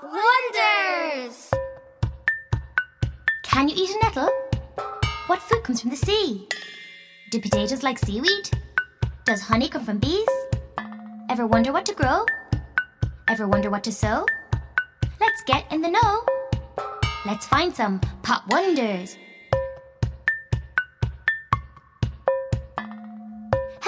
Wonders! Can you eat a nettle? What food comes from the sea? Do potatoes like seaweed? Does honey come from bees? Ever wonder what to grow? Ever wonder what to sow? Let's get in the know. Let's find some pot wonders.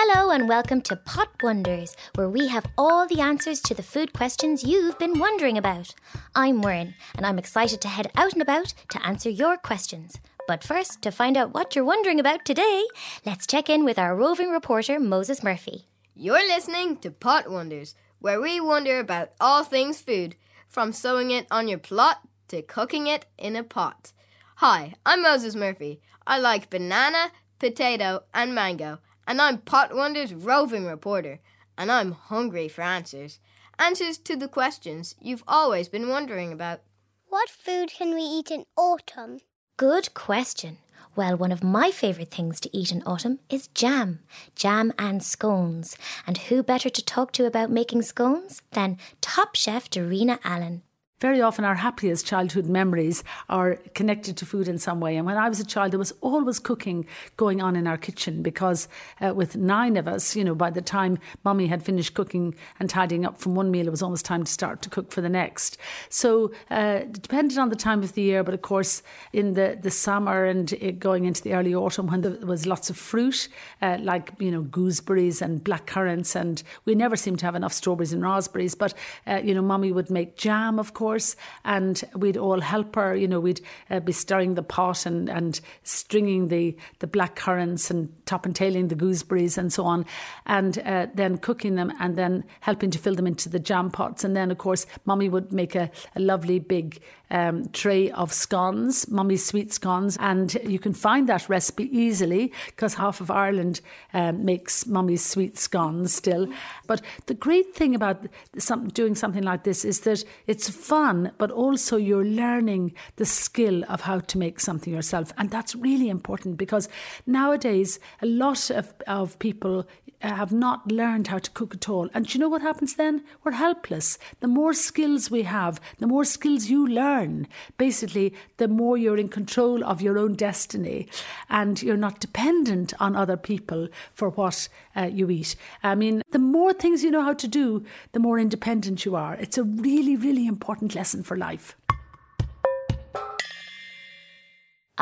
Hello and welcome to Pot Wonders, where we have all the answers to the food questions you've been wondering about. I'm Warren, and I'm excited to head out and about to answer your questions. But first, to find out what you're wondering about today, let's check in with our roving reporter, Moses Murphy. You're listening to Pot Wonders, where we wonder about all things food, from sowing it on your plot to cooking it in a pot. Hi, I'm Moses Murphy. I like banana, potato, and mango and I'm Pot Wonder's roving reporter, and I'm hungry for answers. Answers to the questions you've always been wondering about. What food can we eat in autumn? Good question. Well, one of my favourite things to eat in autumn is jam. Jam and scones. And who better to talk to about making scones than top chef Darina Allen? Very often our happiest childhood memories are connected to food in some way. And when I was a child, there was always cooking going on in our kitchen because uh, with nine of us, you know, by the time mummy had finished cooking and tidying up from one meal, it was almost time to start to cook for the next. So uh, depended on the time of the year, but of course in the, the summer and going into the early autumn when there was lots of fruit, uh, like, you know, gooseberries and black currants. And we never seemed to have enough strawberries and raspberries. But, uh, you know, mummy would make jam, of course course, and we'd all help her. You know, we'd uh, be stirring the pot and, and stringing the, the black currants and top and tailing the gooseberries and so on, and uh, then cooking them and then helping to fill them into the jam pots. And then, of course, mummy would make a, a lovely big um, tray of scones, mummy's sweet scones, and you can find that recipe easily because half of Ireland um, makes mummy's sweet scones still. But the great thing about some, doing something like this is that it's fun, but also you're learning the skill of how to make something yourself, and that's really important because nowadays a lot of, of people have not learned how to cook at all. And you know what happens then? We're helpless. The more skills we have, the more skills you learn. Basically, the more you're in control of your own destiny and you're not dependent on other people for what uh, you eat. I mean, the more things you know how to do, the more independent you are. It's a really, really important lesson for life.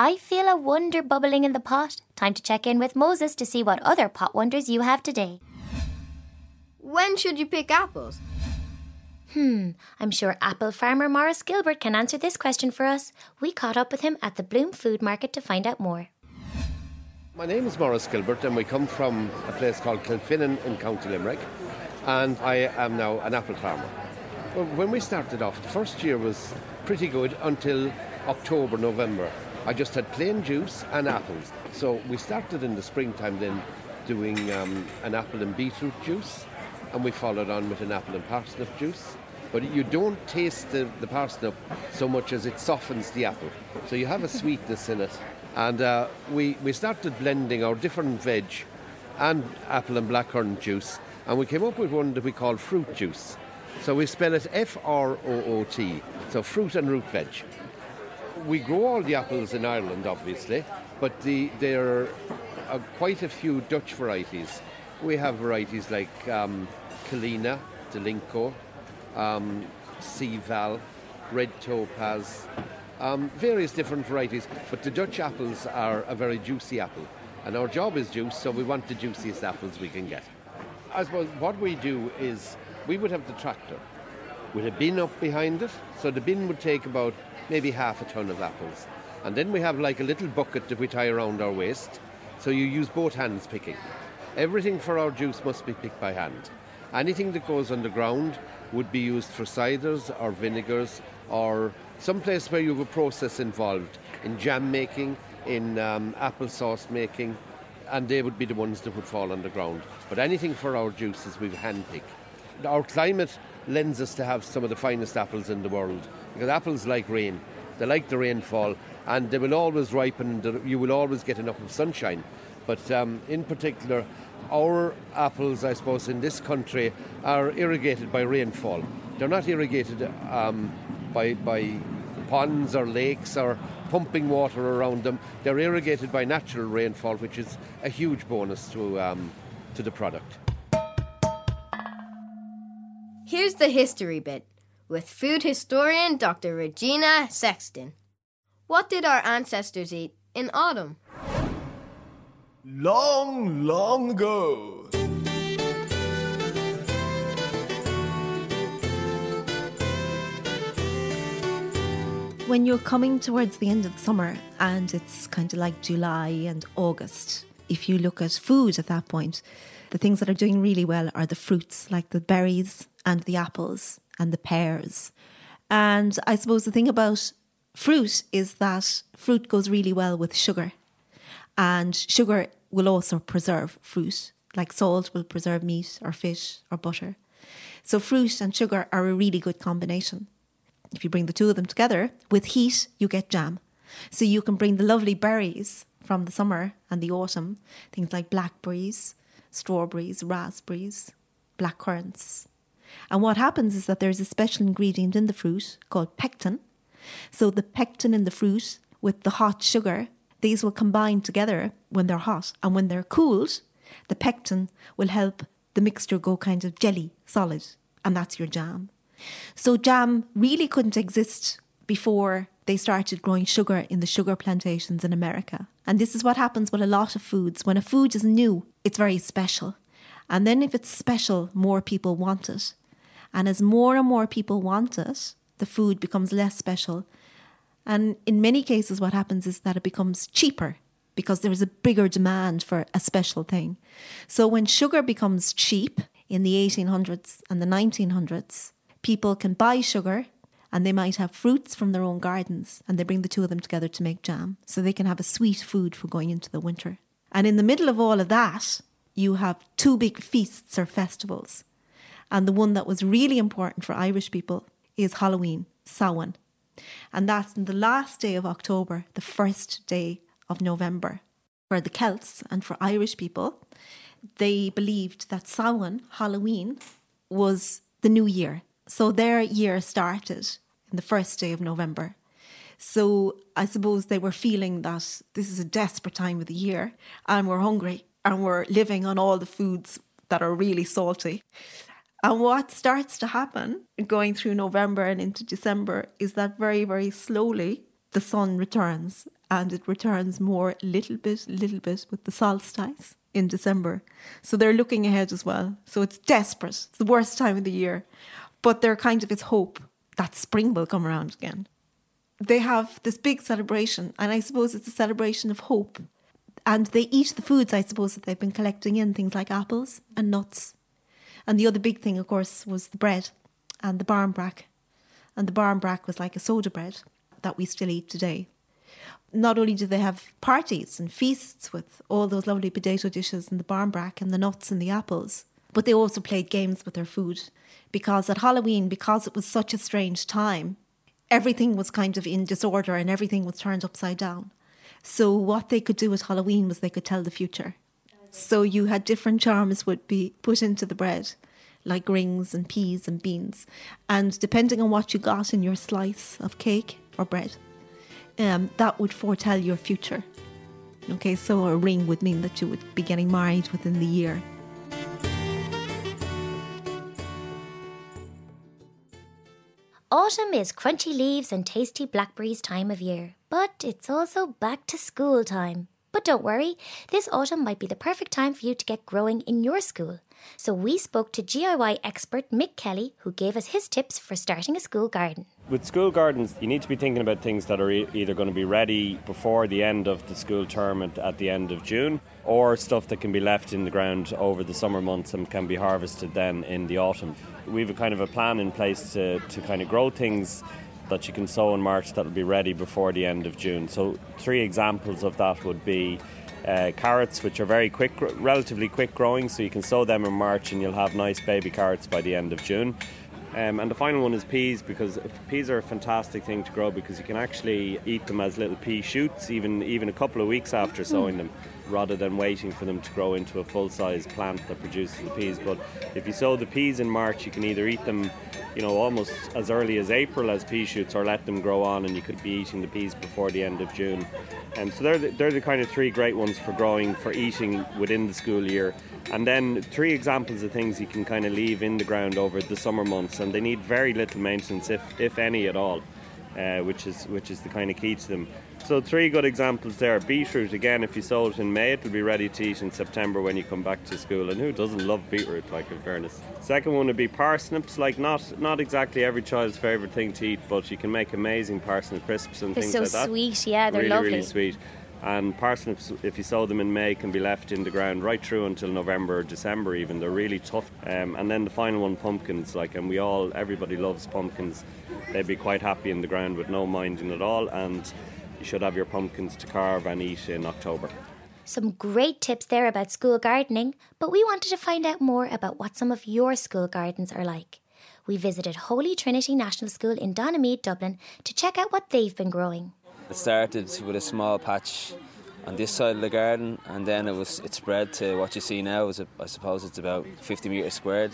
I feel a wonder bubbling in the pot. Time to check in with Moses to see what other pot wonders you have today. When should you pick apples? Hmm, I'm sure apple farmer Morris Gilbert can answer this question for us. We caught up with him at the Bloom Food Market to find out more. My name is Morris Gilbert, and we come from a place called Kilfinane in County Limerick, and I am now an apple farmer. Well, when we started off, the first year was pretty good until October, November. I just had plain juice and apples. So we started in the springtime then doing um, an apple and beetroot juice, and we followed on with an apple and parsnip juice. But you don't taste the, the parsnip so much as it softens the apple. So you have a sweetness in it. And uh, we, we started blending our different veg and apple and blackcurrant juice, and we came up with one that we call fruit juice. So we spell it F R O O T, so fruit and root veg we grow all the apples in Ireland, obviously, but the, there are quite a few Dutch varieties. We have varieties like um, Kalina, Dalinco, um, Val, Red Topaz, um, various different varieties. But the Dutch apples are a very juicy apple, and our job is juice, so we want the juiciest apples we can get. I suppose what we do is we would have the tractor with a bin up behind it, so the bin would take about maybe half a ton of apples. And then we have like a little bucket that we tie around our waist, so you use both hands picking. Everything for our juice must be picked by hand. Anything that goes underground would be used for ciders or vinegars or someplace where you have a process involved in jam making, in um, applesauce making, and they would be the ones that would fall underground. But anything for our juices we hand pick. Our climate lends us to have some of the finest apples in the world because apples like rain. They like the rainfall and they will always ripen, you will always get enough of sunshine. But um, in particular, our apples, I suppose, in this country are irrigated by rainfall. They're not irrigated um, by, by ponds or lakes or pumping water around them. They're irrigated by natural rainfall, which is a huge bonus to, um, to the product. Here's the history bit with food historian Dr. Regina Sexton. What did our ancestors eat in autumn? Long, long ago. When you're coming towards the end of the summer and it's kind of like July and August, if you look at food at that point, the things that are doing really well are the fruits, like the berries and the apples and the pears. And I suppose the thing about fruit is that fruit goes really well with sugar. And sugar will also preserve fruit, like salt will preserve meat or fish or butter. So fruit and sugar are a really good combination. If you bring the two of them together, with heat, you get jam. So you can bring the lovely berries from the summer and the autumn, things like blackberries, strawberries, raspberries, black currants. And what happens is that there's a special ingredient in the fruit called pectin. So the pectin in the fruit with the hot sugar, these will combine together when they're hot. And when they're cooled, the pectin will help the mixture go kind of jelly, solid. And that's your jam. So jam really couldn't exist before they started growing sugar in the sugar plantations in America. And this is what happens with a lot of foods. When a food is new, it's very special. And then if it's special, more people want it. And as more and more people want it, the food becomes less special. And in many cases, what happens is that it becomes cheaper because there is a bigger demand for a special thing. So when sugar becomes cheap in the 1800s and the 1900s, people can buy sugar and they might have fruits from their own gardens and they bring the two of them together to make jam so they can have a sweet food for going into the winter. And in the middle of all of that, you have two big feasts or festivals. And the one that was really important for Irish people is Halloween, Samhain. And that's the last day of October, the first day of November. For the Celts and for Irish people, they believed that Samhain, Halloween, was the new year. So their year started in the first day of November. So I suppose they were feeling that this is a desperate time of the year and we're hungry and we're living on all the foods that are really salty. And what starts to happen going through November and into December is that very, very slowly the sun returns and it returns more little bit, little bit with the solstice in December. So they're looking ahead as well. So it's desperate. It's the worst time of the year but they're kind of it's hope that spring will come around again. They have this big celebration, and I suppose it's a celebration of hope. And they eat the foods, I suppose, that they've been collecting in, things like apples and nuts. And the other big thing, of course, was the bread and the barmbrack. And the barmbrack was like a soda bread that we still eat today. Not only do they have parties and feasts with all those lovely potato dishes and the barmbrack and the nuts and the apples, but they also played games with their food because at Halloween, because it was such a strange time, everything was kind of in disorder and everything was turned upside down. So what they could do at Halloween was they could tell the future. So you had different charms would be put into the bread, like rings and peas and beans, and depending on what you got in your slice of cake or bread, um, that would foretell your future. Okay, so a ring would mean that you would be getting married within the year. Autumn is crunchy leaves and tasty blackberries time of year, but it's also back to school time. But don't worry, this autumn might be the perfect time for you to get growing in your school. So we spoke to GIY expert Mick Kelly, who gave us his tips for starting a school garden. With school gardens, you need to be thinking about things that are e- either going to be ready before the end of the school term at, at the end of June, or stuff that can be left in the ground over the summer months and can be harvested then in the autumn. We've a kind of a plan in place to, to kind of grow things that you can sow in March that will be ready before the end of June. So, three examples of that would be uh, carrots, which are very quick, relatively quick growing, so you can sow them in March and you'll have nice baby carrots by the end of June. Um, and the final one is peas because peas are a fantastic thing to grow because you can actually eat them as little pea shoots even even a couple of weeks after sowing them rather than waiting for them to grow into a full size plant that produces the peas. But if you sow the peas in March, you can either eat them, you know, almost as early as April as pea shoots or let them grow on and you could be eating the peas before the end of June. And so they're the, they're the kind of three great ones for growing, for eating within the school year. And then three examples of things you can kind of leave in the ground over the summer months, and they need very little maintenance, if, if any at all, uh, which is which is the kind of key to them. So three good examples there. Beetroot again, if you sow it in May, it will be ready to eat in September when you come back to school. And who doesn't love beetroot? Like in fairness. Second one would be parsnips. Like not not exactly every child's favourite thing to eat, but you can make amazing parsnip crisps and They're things so like that. They're so sweet, yeah, they're really, lovely. Really sweet. And parsnips, if you sow them in May, can be left in the ground right through until November or December. Even they're really tough. Um, and then the final one, pumpkins. Like, and we all, everybody loves pumpkins. They'd be quite happy in the ground with no minding at all. And you should have your pumpkins to carve and eat in October. Some great tips there about school gardening, but we wanted to find out more about what some of your school gardens are like. We visited Holy Trinity National School in Donaghmede, Dublin, to check out what they've been growing. It started with a small patch on this side of the garden, and then it was it spread to what you see now. Is I suppose it's about 50 metres squared,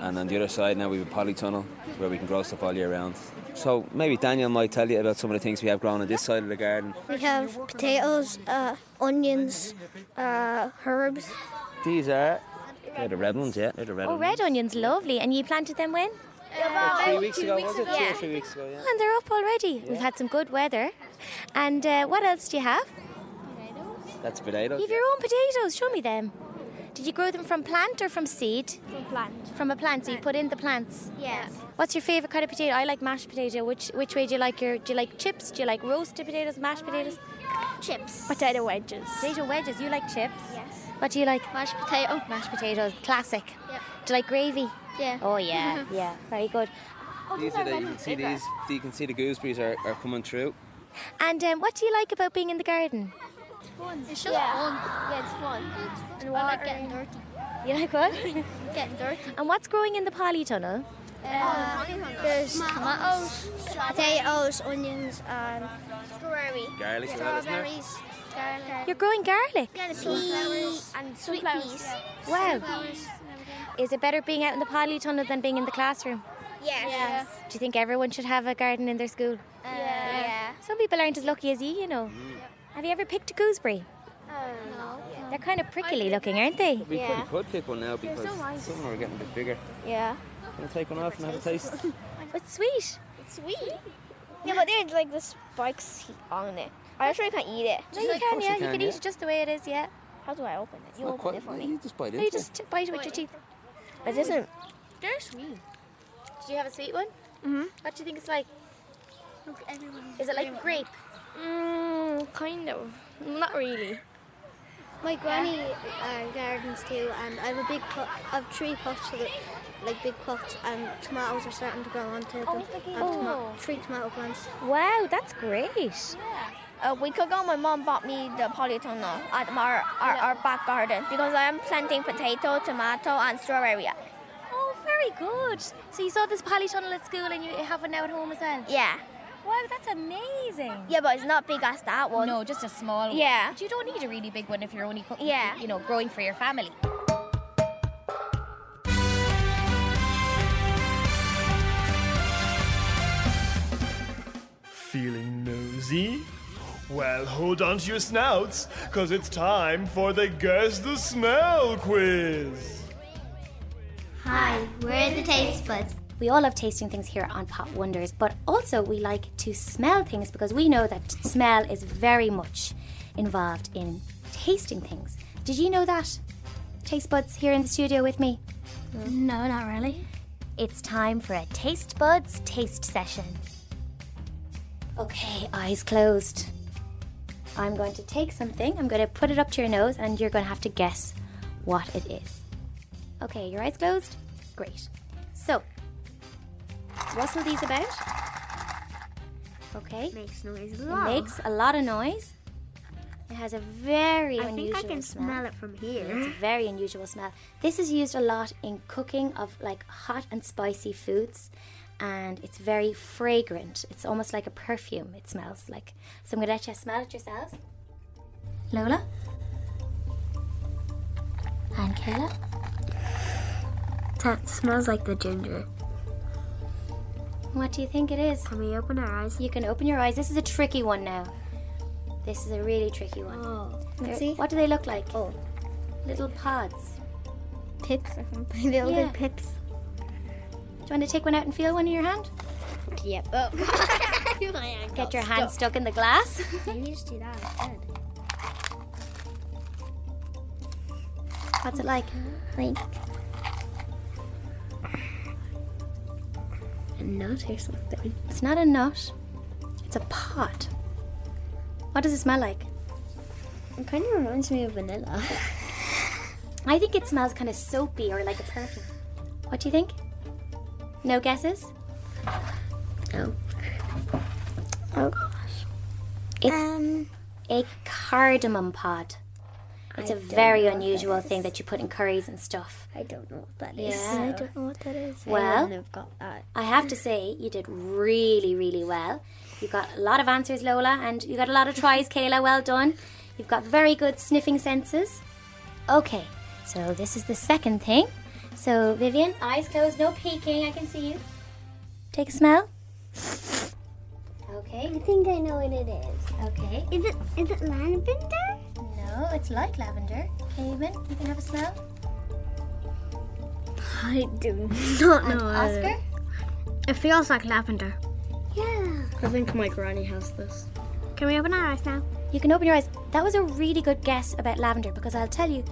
and on the other side now we have a polytunnel where we can grow stuff all year round. So maybe Daniel might tell you about some of the things we have grown on this side of the garden. We have potatoes, uh, onions, uh, herbs. These are they're the red ones, yeah, they're the red Oh, ones. red onions, lovely. And you planted them when? Three weeks ago, was it? Two or three weeks ago, yeah. And they're up already. We've had some good weather. And uh, what else do you have? Potatoes. That's potatoes. You have your own potatoes. Show me them. Did you grow them from plant or from seed? From plant. From a plant, so you put in the plants. Yes. What's your favourite kind of potato? I like mashed potato. Which which way do you like your? Do you like chips? Do you like roasted potatoes, mashed potatoes? Chips. Potato wedges. Potato wedges. You like chips? Yes. What do you like? Mashed potato. Mashed potatoes, classic. Yep. Do you like gravy? Yeah. Oh yeah, yeah, very good. These are the, you can see these. You can see the gooseberries are, are coming through. And um, what do you like about being in the garden? It's just fun. Yeah, it's fun. And I like getting dirty. You like what? Getting dirty. and what's growing in the polytunnel? Uh, there's tomatoes, potatoes, onions, and strawberry. Garlic as well, isn't there? Strawberries. Garlic. You're growing garlic. Peas and sweet peas. Wow. Flowers. Is it better being out in the polytunnel than being in the classroom? Yes. Do you think everyone should have a garden in their school? Uh, yeah. Some people aren't as lucky as you, you know. Have you ever picked a gooseberry? Um, no. They're kind of prickly looking, aren't they? We Yeah. probably could pick one now because some of them are getting a bit bigger. Yeah. Can I take one off and have a taste? It's sweet. It's sweet. Yeah, but there's like the spikes on it. I'm sure you can't eat it. No, you can, yeah. you You can, can yeah. eat it just the way it is, yeah. How do I open it? You Not open quite- it for me. You just bite No, you just bite it with your teeth. It doesn't. They're sweet. Did you have a sweet one? Mm-hmm. What do you think it's like? Is it like grape? Mm, kind of. Not really. My granny uh, gardens too, and I have a big pot. I have three pots of it, like big pots, and tomatoes are starting to grow onto them. I have toma- three tomato plants. Wow, that's great. A week ago, my mom bought me the polytunnel at our, our, our back garden because I am planting potato, tomato, and strawberry. Oh, very good. So you saw this polytunnel at school and you have one now at home as well? Yeah. Wow, that's amazing. Yeah, but it's not big as that one. No, just a small one. Yeah. But you don't need a really big one if you're only cooking, Yeah. you know, growing for your family. Feeling nosy? Well, hold on to your snouts, because it's time for the Guess the Smell quiz. Hi, we're the taste buds. We all love tasting things here on Pot Wonders, but also we like to smell things because we know that smell is very much involved in tasting things. Did you know that? Taste buds here in the studio with me. No, not really. It's time for a Taste Buds taste session. Okay, eyes closed. I'm going to take something, I'm going to put it up to your nose, and you're going to have to guess what it is. Okay, your eyes closed? Great. So, rustle these about. Okay, Makes noise a it makes a lot of noise. It has a very unusual I think I can smell. smell it from here. it's a very unusual smell. This is used a lot in cooking of like hot and spicy foods, and it's very fragrant. It's almost like a perfume. It smells like. So I'm gonna let you smell it yourselves. Lola and Kayla. That smells like the ginger. What do you think it is? Can we open our eyes? You can open your eyes. This is a tricky one now. This is a really tricky one. Oh, uh, let's see. What do they look like? Oh. Little pods. Pips or something. Little Yeah. pips. Do you want to take one out and feel one in your hand? Yep. Oh. My hand Get your hand stuck in the glass. Maybe just do that instead. What's it like? Like a nut or something. It's not a nut. It's a pot. What does it smell like? It kind of reminds me of vanilla. I think it smells kind of soapy or like a perfume. What do you think? No guesses? Oh. Oh gosh. It's Um. a cardamom pod. It's I a very unusual thing that you put in curries and stuff. I don't know what that is. Yeah. I don't know what that is. Well- wouldn't have got that. I have to say, you did really, really well. You got a lot of answers, Lola, and you got a lot of tries, Kayla. Well done. You've got very good sniffing senses. Okay, so this is the second thing. So, Vivian, eyes closed, no peeking. I can see you. Take a smell. Okay, I think I know what it is. okay. Is it is it lavender? No, it's like lavender. Cayman, you can have a smell. I do not And know. Oscar? It feels like lavender. Yeah. I think my granny has this. Can we open our eyes now? You can open your eyes. That was a really good guess about lavender because I'll tell you,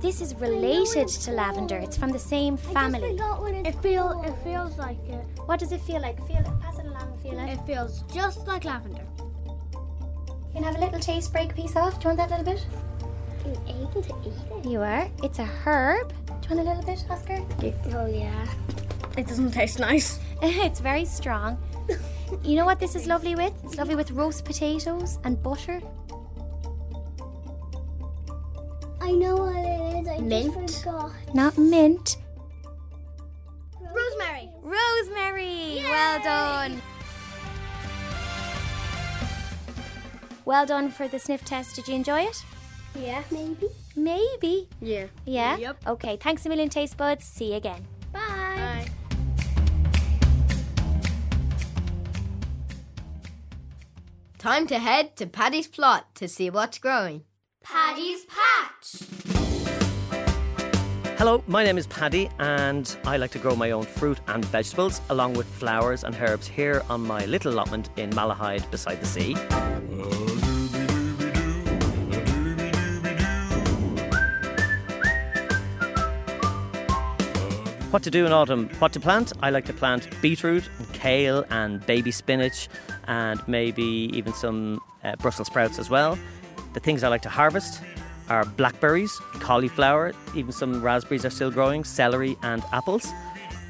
this is related to lavender. It's from the same family. It feel it feels like it. What does it feel like? Feel it. Pass it along feel it. It feels just like lavender. You can have a little taste, break piece off. Do you want that little bit? I'm able to eat it. You are. It's a herb. Do you want a little bit, Oscar? Oh yeah. It doesn't taste nice. it's very strong. You know what this is lovely with? It's lovely with roast potatoes and butter. I know what it is. I Mint? just forgot. Not mint. Rosemary. Rosemary. Well done. Well done for the sniff test. Did you enjoy it? Yeah, maybe. Maybe. Yeah. Yeah? Yep. Okay, thanks a million, Taste Buds. See you again. Bye. Time to head to Paddy's plot to see what's growing. Paddy's patch. Hello, my name is Paddy, and I like to grow my own fruit and vegetables along with flowers and herbs here on my little allotment in Malahide beside the sea. What to do in autumn? What to plant? I like to plant beetroot and kale and baby spinach and maybe even some uh, Brussels sprouts as well. The things I like to harvest are blackberries, cauliflower, even some raspberries are still growing, celery and apples.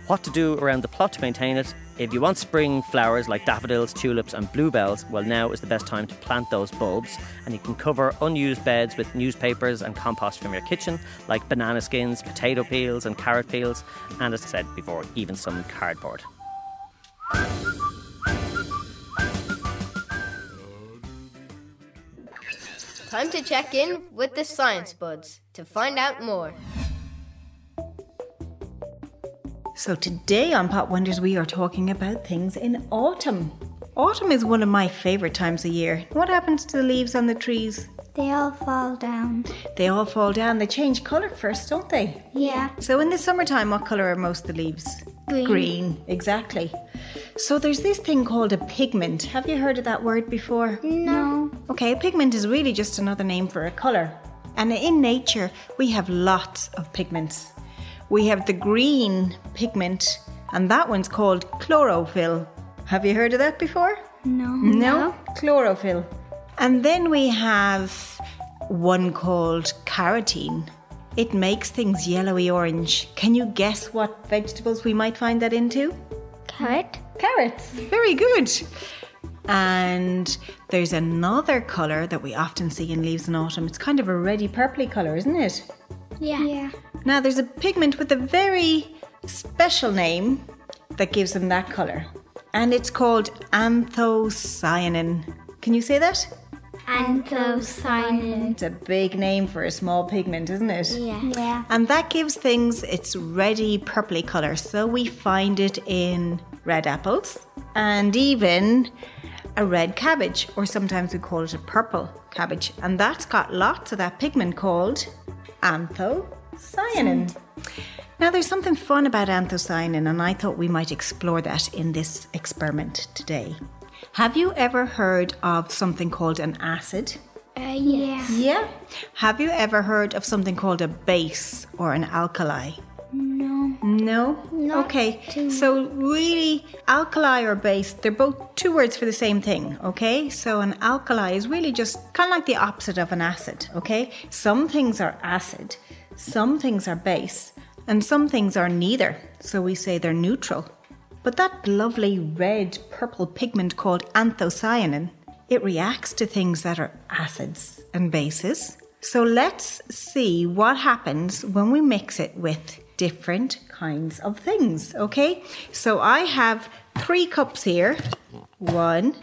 What to do around the plot to maintain it? If you want spring flowers like daffodils, tulips, and bluebells, well, now is the best time to plant those bulbs. And you can cover unused beds with newspapers and compost from your kitchen, like banana skins, potato peels, and carrot peels, and as I said before, even some cardboard. Time to check in with the Science Buds to find out more. So today on Pot Wonders, we are talking about things in autumn. Autumn is one of my favourite times of year. What happens to the leaves on the trees? They all fall down. They all fall down. They change colour first, don't they? Yeah. So in the summertime, what colour are most of the leaves? Green. Green, exactly. So there's this thing called a pigment. Have you heard of that word before? No. Okay, a pigment is really just another name for a colour. And in nature, we have lots of pigments. We have the green pigment, and that one's called chlorophyll. Have you heard of that before? No. No? Chlorophyll. And then we have one called carotene. It makes things yellowy orange. Can you guess what vegetables we might find that into? Carrot. Carrots. Very good. And there's another colour that we often see in leaves in autumn. It's kind of a reddy purpley colour, isn't it? Yeah. Yeah. Now there's a pigment with a very special name that gives them that colour. And it's called anthocyanin. Can you say that? Anthocyanin. It's a big name for a small pigment, isn't it? Yeah. Yeah. And that gives things its reddy purpley colour. So we find it in red apples and even a red cabbage, or sometimes we call it a purple cabbage. And that's got lots of that pigment called anthocyanin. Now, there's something fun about anthocyanin, and I thought we might explore that in this experiment today. Have you ever heard of something called an acid? Uh, yeah. Yeah. Have you ever heard of something called a base or an alkali? No. No? Not okay. too- So, really, alkali or base, they're both two words for the same thing, okay? So, an alkali is really just kind of like the opposite of an acid, okay? Some things are acid, some things are base, and some things are neither. So, we say they're neutral. But that lovely red purple pigment called anthocyanin, it reacts to things that are acids and bases. So let's see what happens when we mix it with different kinds of things, okay? So I have three cups here. One,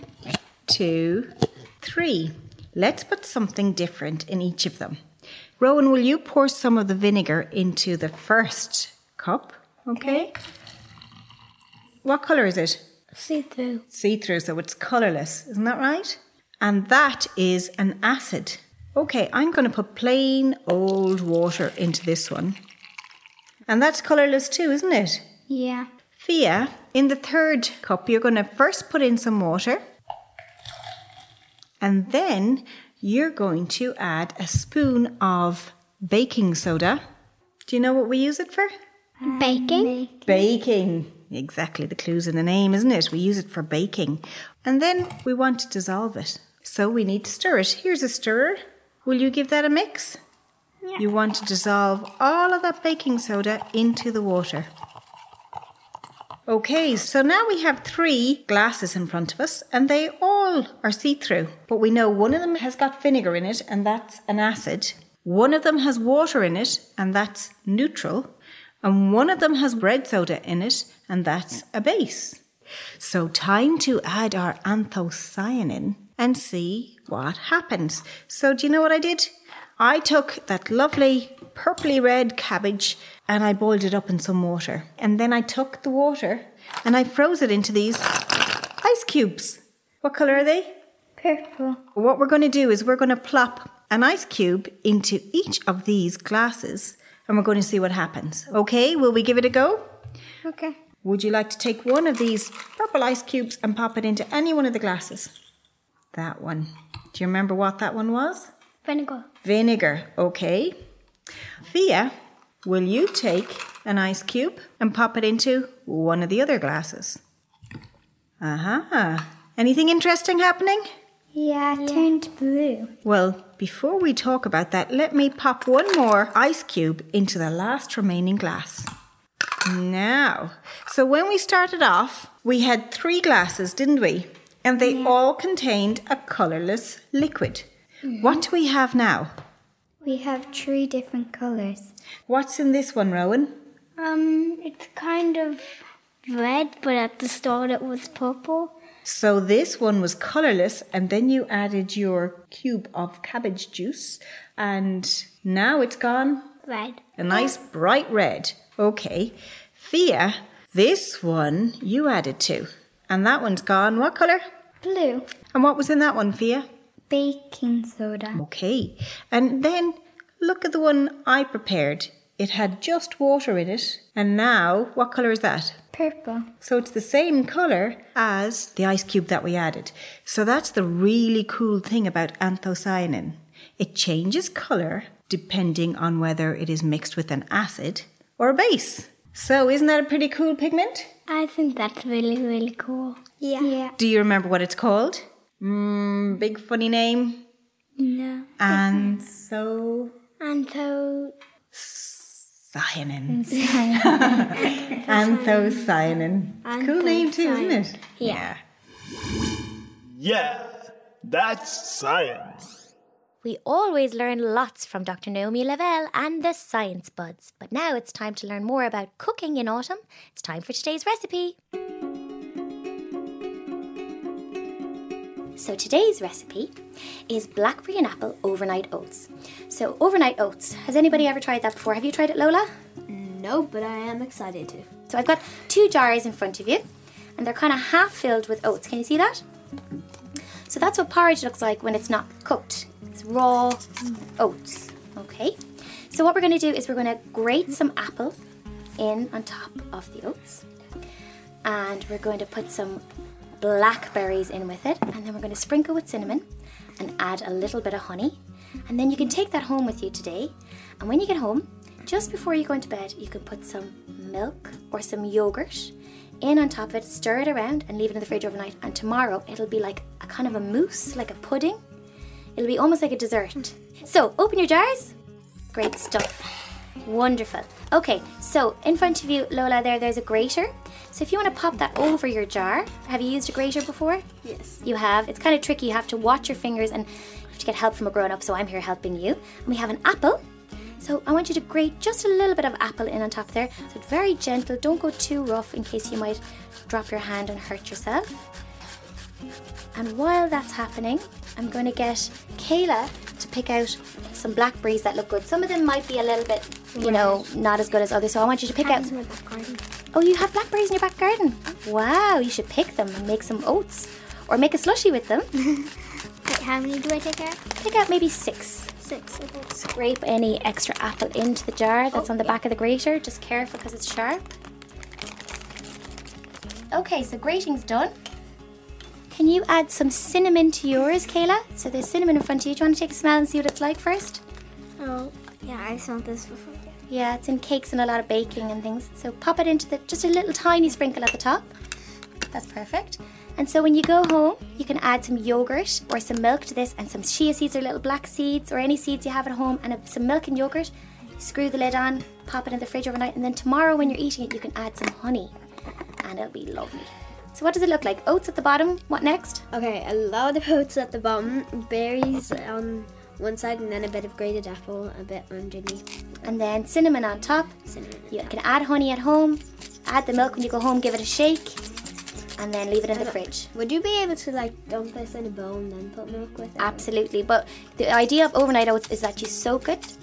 two, three. Let's put something different in each of them. Rowan, will you pour some of the vinegar into the first cup? Okay. What colour is it? See through. See through, so it's colourless, isn't that right? And that is an acid. Okay, I'm going to put plain old water into this one. And that's colourless too, isn't it? Yeah. Fia, in the third cup, you're going to first put in some water. And then you're going to add a spoon of baking soda. Do you know what we use it for? Um, baking. Baking. Exactly, the clue's in the name, isn't it? We use it for baking. And then we want to dissolve it. So we need to stir it. Here's a stirrer. Will you give that a mix? You want to dissolve all of that baking soda into the water. Okay, so now we have three glasses in front of us and they all are see through. But we know one of them has got vinegar in it and that's an acid. One of them has water in it and that's neutral. And one of them has red soda in it and that's a base. So, time to add our anthocyanin and see what happens. So, do you know what I did? I took that lovely purpley red cabbage and I boiled it up in some water. And then I took the water and I froze it into these ice cubes. What colour are they? Purple. What we're going to do is we're going to plop an ice cube into each of these glasses and we're going to see what happens. Okay, will we give it a go? Okay. Would you like to take one of these purple ice cubes and pop it into any one of the glasses? That one. Do you remember what that one was? Vinegar. Vinegar, okay. Fia, will you take an ice cube and pop it into one of the other glasses? Uh-huh. Anything interesting happening? Yeah, it turned blue. Well, before we talk about that, let me pop one more ice cube into the last remaining glass. Now, so when we started off, we had three glasses, didn't we? And they all contained a colourless liquid. What do we have now? We have three different colours. What's in this one, Rowan? Um, it's kind of red, but at the start it was purple. So this one was colourless, and then you added your cube of cabbage juice, and now it's gone Red. a nice bright red. Okay. Fia, this one you added to, and that one's gone what colour? Blue. And what was in that one, Fia? Baking soda. Okay. And then look at the one I prepared. It had just water in it, and now what colour is that? Purple. So it's the same colour as the ice cube that we added. So that's the really cool thing about anthocyanin. It changes colour depending on whether it is mixed with an acid or a base. So isn't that a pretty cool pigment? I think that's really, really cool. Yeah. Yeah. Do you remember what it's called? Mmm, big funny name. No. And so Antho Antho. Cyanin. Anthocyanin. It's a cool name too, isn't it? Yeah. Yeah, that's science. We always learn lots from Dr. Naomi Lavelle and the Science Buds. But now it's time to learn more about cooking in autumn. It's time for today's recipe. So today's recipe is blackberry and apple overnight oats. So overnight oats. Has anybody ever tried that before? Have you tried it, Lola? No, but I am excited to. So I've got two jars in front of you, and they're kind of half filled with oats. Can you see that? So that's what porridge looks like when it's not cooked. It's raw oats. Okay. So what we're going to do is we're going to grate some apple in on top of the oats, and we're going to put some blackberries in with it, and then we're going to sprinkle with cinnamon and add a little bit of honey. And then you can take that home with you today. And when you get home, just before you go into bed, you can put some milk or some yogurt in on top of it, stir it around, and leave it in the fridge overnight. And tomorrow it'll be like a kind of a mousse, like a pudding. It'll be almost like a dessert. So open your jars. Great stuff. Wonderful. Okay, so in front of you, Lola, there, there's a grater. So if you want to pop that over your jar, have you used a grater before? Yes. You have. It's kind of tricky. You have to watch your fingers and you have to get help from a grown up. So I'm here helping you. And we have an apple. So I want you to grate just a little bit of apple in on top there. So it's very gentle. Don't go too rough in case you might drop your hand and hurt yourself. And while that's happening, I'm going to get Kayla to pick out some blackberries that look good. Some of them might be a little bit, you know, not as good as others. So I want you to pick out. Oh, you have blackberries in your back garden? Wow, you should pick them and make some oats or make a slushy with them. Wait, how many do I take out? Take out maybe six. Six. Okay. Scrape any extra apple into the jar that's on the back of the grater. Just careful because it's sharp. Okay, so grating's done. Can you add some cinnamon to yours, Kayla? So there's cinnamon in front of you. Do you want to take a smell and see what it's like first? Oh, yeah, I smelled this before. Yeah, it's in cakes and a lot of baking and things. So pop it into the just a little tiny sprinkle at the top. That's perfect. And so when you go home, you can add some yogurt or some milk to this and some chia seeds or little black seeds or any seeds you have at home and some milk and yogurt. Screw the lid on, pop it in the fridge overnight, and then tomorrow when you're eating it, you can add some honey and it'll be lovely. So what does it look like? Oats at the bottom. What next? Okay, a lot of oats at the bottom, berries on one side, and then a bit of grated apple, a bit underneath. And then cinnamon on top. Cinnamon. You can add honey at home. Add the milk when you go home. Give it a shake, and then leave it in the fridge. Would you be able to like dump this in a bowl and then put milk with it? Absolutely. But the idea of overnight oats is that you soak it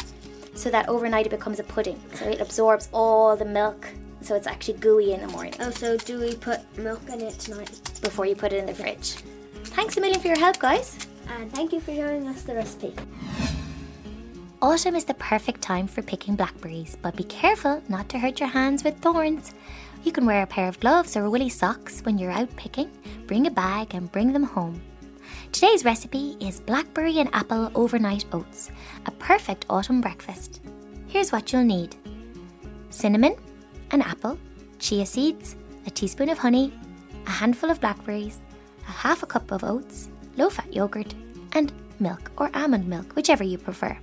so that overnight it becomes a pudding. So it absorbs all the milk. So it's actually gooey in the morning. Oh, so do we put milk in it tonight? Before you put it in the fridge. Thanks a million for your help, guys. And thank you for showing us the recipe. Autumn is the perfect time for picking blackberries, but be careful not to hurt your hands with thorns. You can wear a pair of gloves or woolly socks when you're out picking. Bring a bag and bring them home. Today's recipe is blackberry and apple overnight oats, a perfect autumn breakfast. Here's what you'll need cinnamon, an apple, chia seeds, a teaspoon of honey, a handful of blackberries, a half a cup of oats, low fat yogurt, and milk or almond milk, whichever you prefer.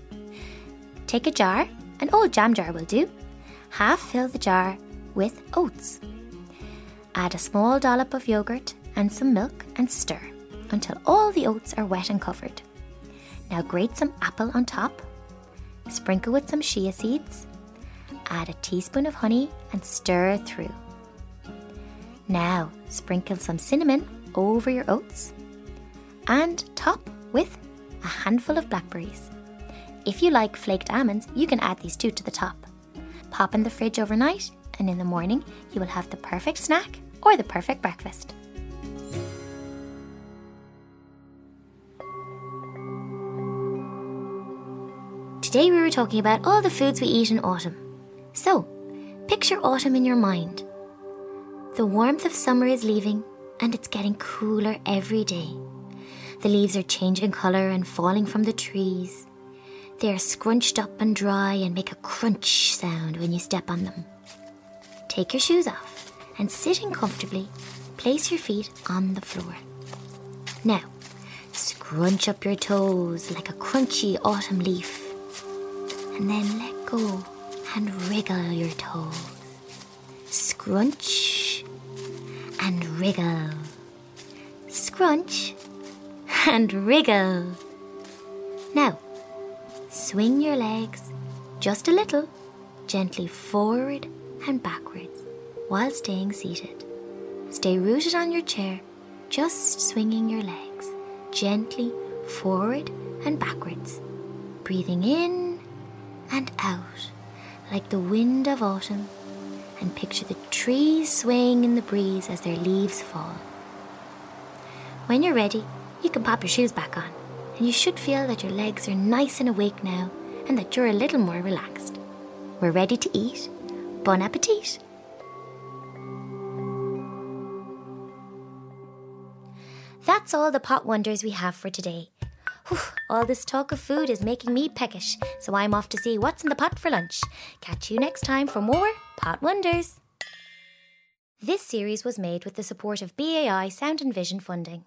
Take a jar, an old jam jar will do. Half fill the jar with oats. Add a small dollop of yogurt and some milk and stir until all the oats are wet and covered. Now grate some apple on top. Sprinkle with some chia seeds. Add a teaspoon of honey and stir through. Now sprinkle some cinnamon over your oats and top with a handful of blackberries. If you like flaked almonds, you can add these two to the top. Pop in the fridge overnight, and in the morning, you will have the perfect snack or the perfect breakfast. Today we were talking about all the foods we eat in autumn. So, picture autumn in your mind. The warmth of summer is leaving, and it's getting cooler every day. The leaves are changing colour and falling from the trees. They are scrunched up and dry and make a crunch sound when you step on them. Take your shoes off and sitting comfortably, place your feet on the floor. Now, scrunch up your toes like a crunchy autumn leaf. And then let go and wriggle your toes. Scrunch and wriggle. Scrunch and wriggle. Now, swing your legs just a little, gently forward and backwards while staying seated. Stay rooted on your chair, just swinging your legs gently forward and backwards, breathing in and out like the wind of autumn, and picture the trees swaying in the breeze as their leaves fall. When you're ready, you can pop your shoes back on, and you should feel that your legs are nice and awake now and that you're a little more relaxed. We're ready to eat. Bon appetit! That's all the pot wonders we have for today. Whew, all this talk of food is making me peckish, so I'm off to see what's in the pot for lunch. Catch you next time for more Pot Wonders. This series was made with the support of BAI Sound and Vision funding.